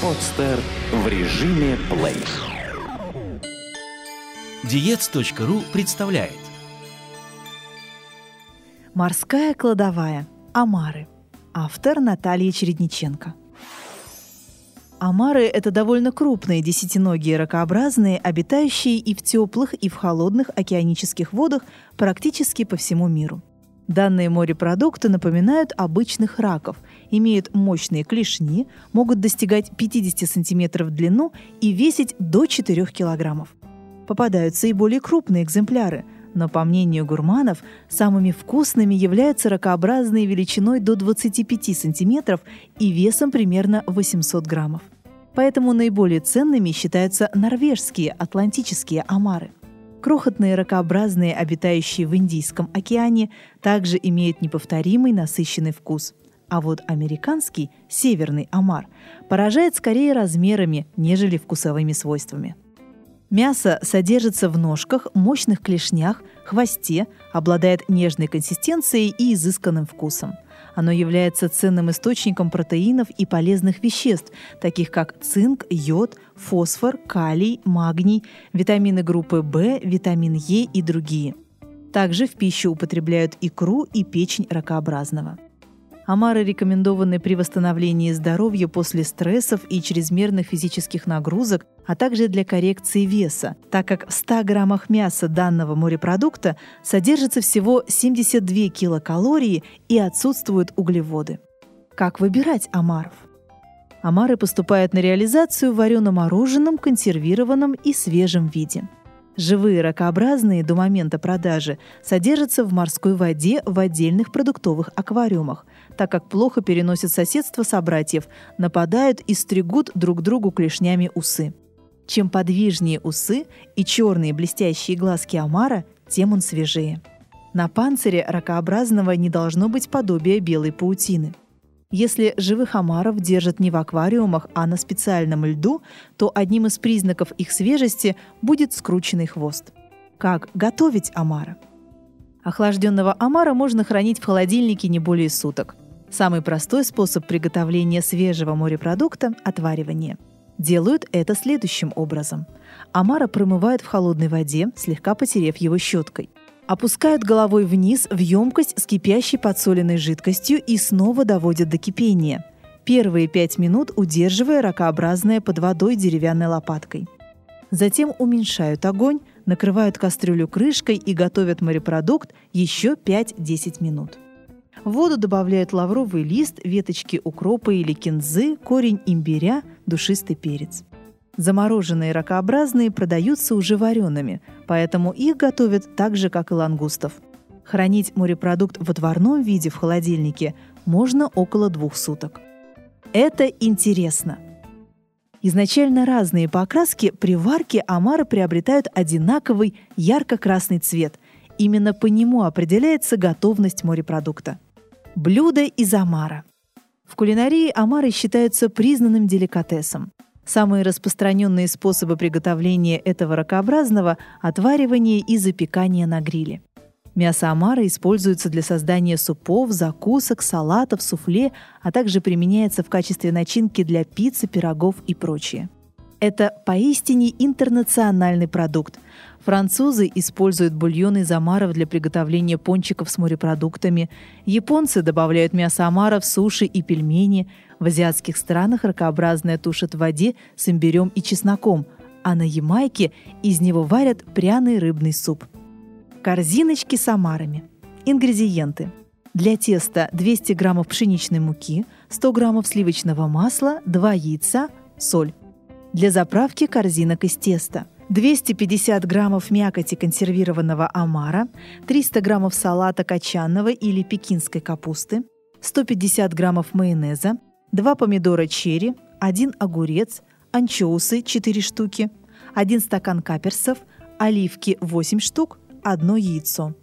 Подстер в режиме плей. Диец.ру представляет Морская кладовая. Омары. Автор Наталья Чередниченко. Омары – это довольно крупные десятиногие ракообразные, обитающие и в теплых, и в холодных океанических водах практически по всему миру. Данные морепродукты напоминают обычных раков, имеют мощные клешни, могут достигать 50 см в длину и весить до 4 килограммов. Попадаются и более крупные экземпляры, но, по мнению гурманов, самыми вкусными являются ракообразные величиной до 25 см и весом примерно 800 граммов. Поэтому наиболее ценными считаются норвежские атлантические омары. Крохотные ракообразные, обитающие в Индийском океане, также имеют неповторимый насыщенный вкус. А вот американский, северный омар, поражает скорее размерами, нежели вкусовыми свойствами. Мясо содержится в ножках, мощных клешнях, хвосте, обладает нежной консистенцией и изысканным вкусом – оно является ценным источником протеинов и полезных веществ, таких как цинк, йод, фосфор, калий, магний, витамины группы В, витамин Е и другие. Также в пищу употребляют икру и печень ракообразного. Омары рекомендованы при восстановлении здоровья после стрессов и чрезмерных физических нагрузок, а также для коррекции веса, так как в 100 граммах мяса данного морепродукта содержится всего 72 килокалории и отсутствуют углеводы. Как выбирать омаров? Омары поступают на реализацию в варено-мороженом, консервированном и свежем виде – Живые ракообразные до момента продажи содержатся в морской воде в отдельных продуктовых аквариумах, так как плохо переносят соседство собратьев, нападают и стригут друг другу клешнями усы. Чем подвижнее усы и черные блестящие глазки омара, тем он свежее. На панцире ракообразного не должно быть подобия белой паутины – если живых омаров держат не в аквариумах, а на специальном льду, то одним из признаков их свежести будет скрученный хвост. Как готовить омара? Охлажденного омара можно хранить в холодильнике не более суток. Самый простой способ приготовления свежего морепродукта – отваривание. Делают это следующим образом. Омара промывают в холодной воде, слегка потерев его щеткой. Опускают головой вниз в емкость с кипящей подсоленной жидкостью и снова доводят до кипения. Первые пять минут удерживая ракообразное под водой деревянной лопаткой. Затем уменьшают огонь, накрывают кастрюлю крышкой и готовят морепродукт еще 5-10 минут. В воду добавляют лавровый лист, веточки укропа или кинзы, корень имбиря, душистый перец. Замороженные ракообразные продаются уже вареными, поэтому их готовят так же, как и лангустов. Хранить морепродукт в отварном виде в холодильнике можно около двух суток. Это интересно. Изначально разные по окраске при варке омары приобретают одинаковый ярко-красный цвет. Именно по нему определяется готовность морепродукта. Блюдо из омара. В кулинарии омары считаются признанным деликатесом. Самые распространенные способы приготовления этого ракообразного – отваривание и запекание на гриле. Мясо омара используется для создания супов, закусок, салатов, суфле, а также применяется в качестве начинки для пиццы, пирогов и прочее. Это поистине интернациональный продукт. Французы используют бульон из омаров для приготовления пончиков с морепродуктами. Японцы добавляют мясо омара в суши и пельмени. В азиатских странах ракообразное тушат в воде с имбирем и чесноком, а на Ямайке из него варят пряный рыбный суп. Корзиночки с омарами. Ингредиенты. Для теста 200 граммов пшеничной муки, 100 граммов сливочного масла, 2 яйца, соль. Для заправки корзинок из теста – 250 граммов мякоти консервированного омара, 300 граммов салата качанного или пекинской капусты, 150 граммов майонеза, 2 помидора черри, 1 огурец, анчоусы 4 штуки, 1 стакан каперсов, оливки 8 штук, 1 яйцо.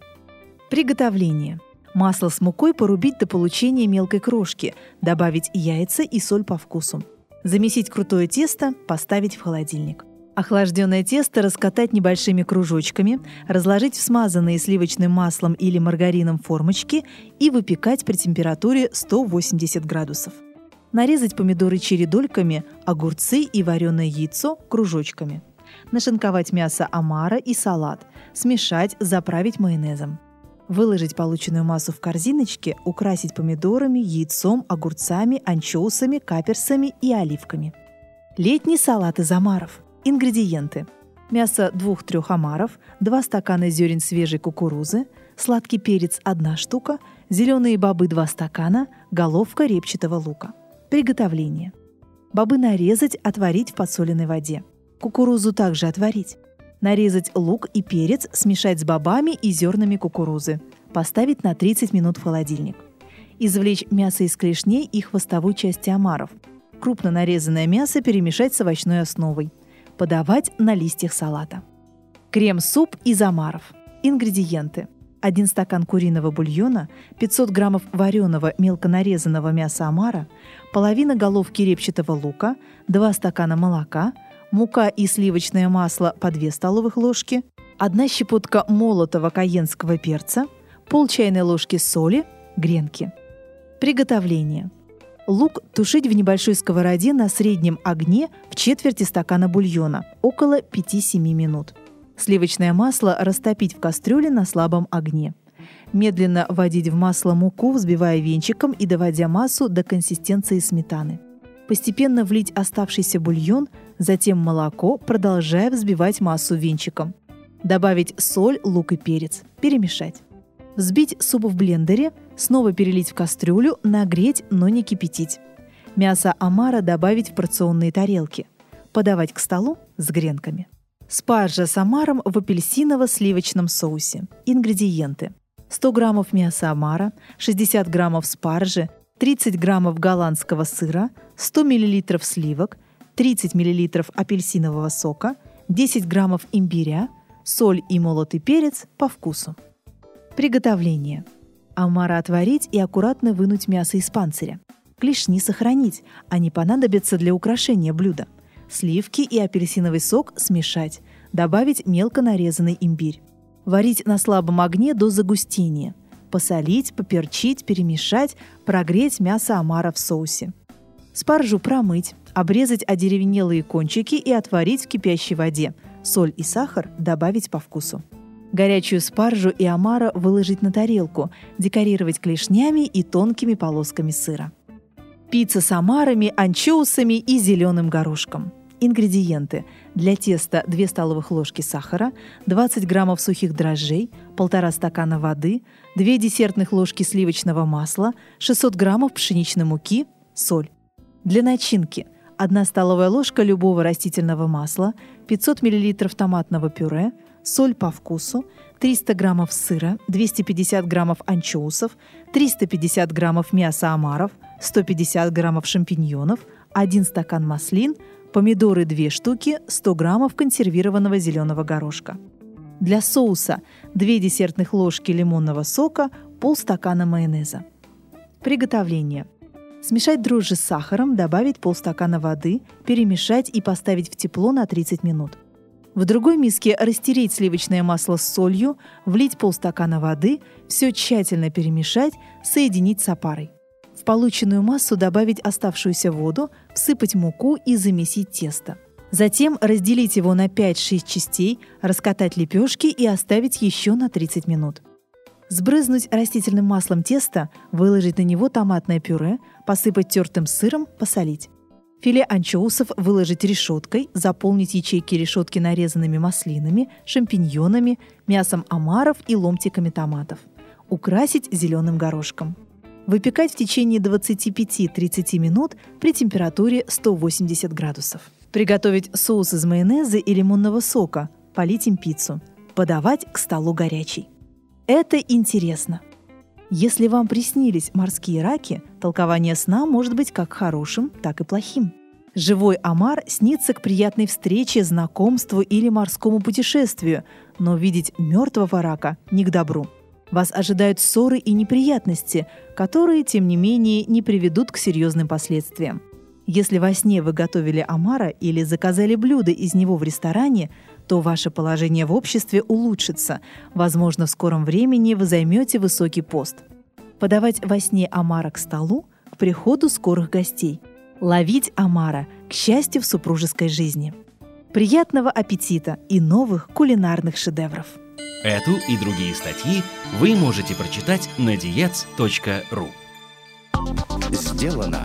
Приготовление. Масло с мукой порубить до получения мелкой крошки, добавить яйца и соль по вкусу. Замесить крутое тесто, поставить в холодильник. Охлажденное тесто раскатать небольшими кружочками, разложить в смазанные сливочным маслом или маргарином формочки и выпекать при температуре 180 градусов. Нарезать помидоры черри дольками, огурцы и вареное яйцо кружочками. Нашинковать мясо омара и салат. Смешать, заправить майонезом. Выложить полученную массу в корзиночке, украсить помидорами, яйцом, огурцами, анчоусами, каперсами и оливками. Летний салат из омаров. Ингредиенты. Мясо двух-трех омаров, 2 стакана зерен свежей кукурузы, сладкий перец – 1 штука, зеленые бобы – 2 стакана, головка репчатого лука. Приготовление. Бобы нарезать, отварить в подсоленной воде. Кукурузу также отварить. Нарезать лук и перец, смешать с бобами и зернами кукурузы. Поставить на 30 минут в холодильник. Извлечь мясо из клешней и хвостовой части омаров. Крупно нарезанное мясо перемешать с овощной основой. Подавать на листьях салата. Крем-суп из омаров. Ингредиенты. 1 стакан куриного бульона, 500 граммов вареного мелко нарезанного мяса омара, половина головки репчатого лука, 2 стакана молока – мука и сливочное масло по 2 столовых ложки, 1 щепотка молотого каенского перца, пол чайной ложки соли, гренки. Приготовление. Лук тушить в небольшой сковороде на среднем огне в четверти стакана бульона, около 5-7 минут. Сливочное масло растопить в кастрюле на слабом огне. Медленно вводить в масло муку, взбивая венчиком и доводя массу до консистенции сметаны. Постепенно влить оставшийся бульон, затем молоко, продолжая взбивать массу венчиком. Добавить соль, лук и перец. Перемешать. Взбить суп в блендере, снова перелить в кастрюлю, нагреть, но не кипятить. Мясо омара добавить в порционные тарелки. Подавать к столу с гренками. Спаржа с омаром в апельсиново-сливочном соусе. Ингредиенты. 100 граммов мяса омара, 60 граммов спаржи, 30 граммов голландского сыра, 100 миллилитров сливок, 30 мл апельсинового сока, 10 граммов имбиря, соль и молотый перец по вкусу. Приготовление. Омара отварить и аккуратно вынуть мясо из панциря. Клешни сохранить, они понадобятся для украшения блюда. Сливки и апельсиновый сок смешать. Добавить мелко нарезанный имбирь. Варить на слабом огне до загустения. Посолить, поперчить, перемешать, прогреть мясо омара в соусе. Спаржу промыть, обрезать одеревенелые кончики и отварить в кипящей воде. Соль и сахар добавить по вкусу. Горячую спаржу и омара выложить на тарелку, декорировать клешнями и тонкими полосками сыра. Пицца с омарами, анчоусами и зеленым горошком. Ингредиенты. Для теста 2 столовых ложки сахара, 20 граммов сухих дрожжей, 1,5 стакана воды, 2 десертных ложки сливочного масла, 600 граммов пшеничной муки, соль. Для начинки 1 столовая ложка любого растительного масла, 500 мл томатного пюре, соль по вкусу, 300 граммов сыра, 250 граммов анчоусов, 350 граммов мяса омаров, 150 граммов шампиньонов, 1 стакан маслин, помидоры 2 штуки, 100 граммов консервированного зеленого горошка. Для соуса 2 десертных ложки лимонного сока, полстакана майонеза. Приготовление – Смешать дрожжи с сахаром, добавить полстакана воды, перемешать и поставить в тепло на 30 минут. В другой миске растереть сливочное масло с солью, влить полстакана воды, все тщательно перемешать, соединить с опарой. В полученную массу добавить оставшуюся воду, всыпать муку и замесить тесто. Затем разделить его на 5-6 частей, раскатать лепешки и оставить еще на 30 минут. Сбрызнуть растительным маслом тесто, выложить на него томатное пюре, посыпать тертым сыром, посолить. Филе анчоусов выложить решеткой, заполнить ячейки решетки нарезанными маслинами, шампиньонами, мясом омаров и ломтиками томатов. Украсить зеленым горошком. Выпекать в течение 25-30 минут при температуре 180 градусов. Приготовить соус из майонеза и лимонного сока. Полить им пиццу. Подавать к столу горячий. Это интересно. Если вам приснились морские раки, толкование сна может быть как хорошим, так и плохим. Живой омар снится к приятной встрече, знакомству или морскому путешествию, но видеть мертвого рака не к добру. Вас ожидают ссоры и неприятности, которые, тем не менее, не приведут к серьезным последствиям. Если во сне вы готовили омара или заказали блюдо из него в ресторане, то ваше положение в обществе улучшится. Возможно, в скором времени вы займете высокий пост. Подавать во сне омара к столу, к приходу скорых гостей. Ловить омара к счастью в супружеской жизни. Приятного аппетита и новых кулинарных шедевров! Эту и другие статьи вы можете прочитать на diets.ru Сделано